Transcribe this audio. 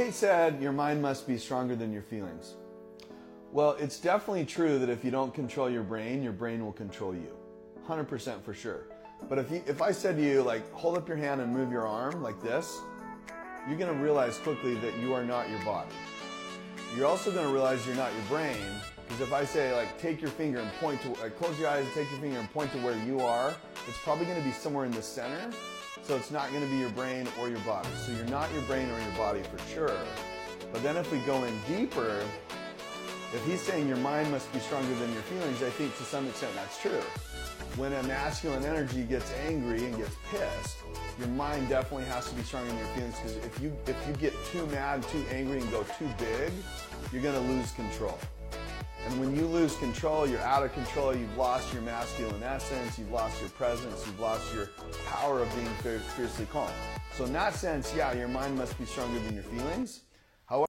Tate said your mind must be stronger than your feelings. Well, it's definitely true that if you don't control your brain, your brain will control you. 100% for sure. But if, you, if I said to you, like, hold up your hand and move your arm like this, you're going to realize quickly that you are not your body. You're also going to realize you're not your brain because if I say, like, take your finger and point to, like, close your eyes and take your finger and point to where you are, it's probably going to be somewhere in the center. So it's not going to be your brain or your body. So you're not your brain or your body for sure. But then if we go in deeper, if he's saying your mind must be stronger than your feelings, I think to some extent that's true. When a masculine energy gets angry and gets pissed, your mind definitely has to be stronger than your feelings because if you if you get too mad, too angry, and go too big, you're gonna lose control. And when you lose control, you're out of control, you've lost your masculine essence, you've lost your presence, you've lost your power of being fiercely calm. So in that sense, yeah, your mind must be stronger than your feelings.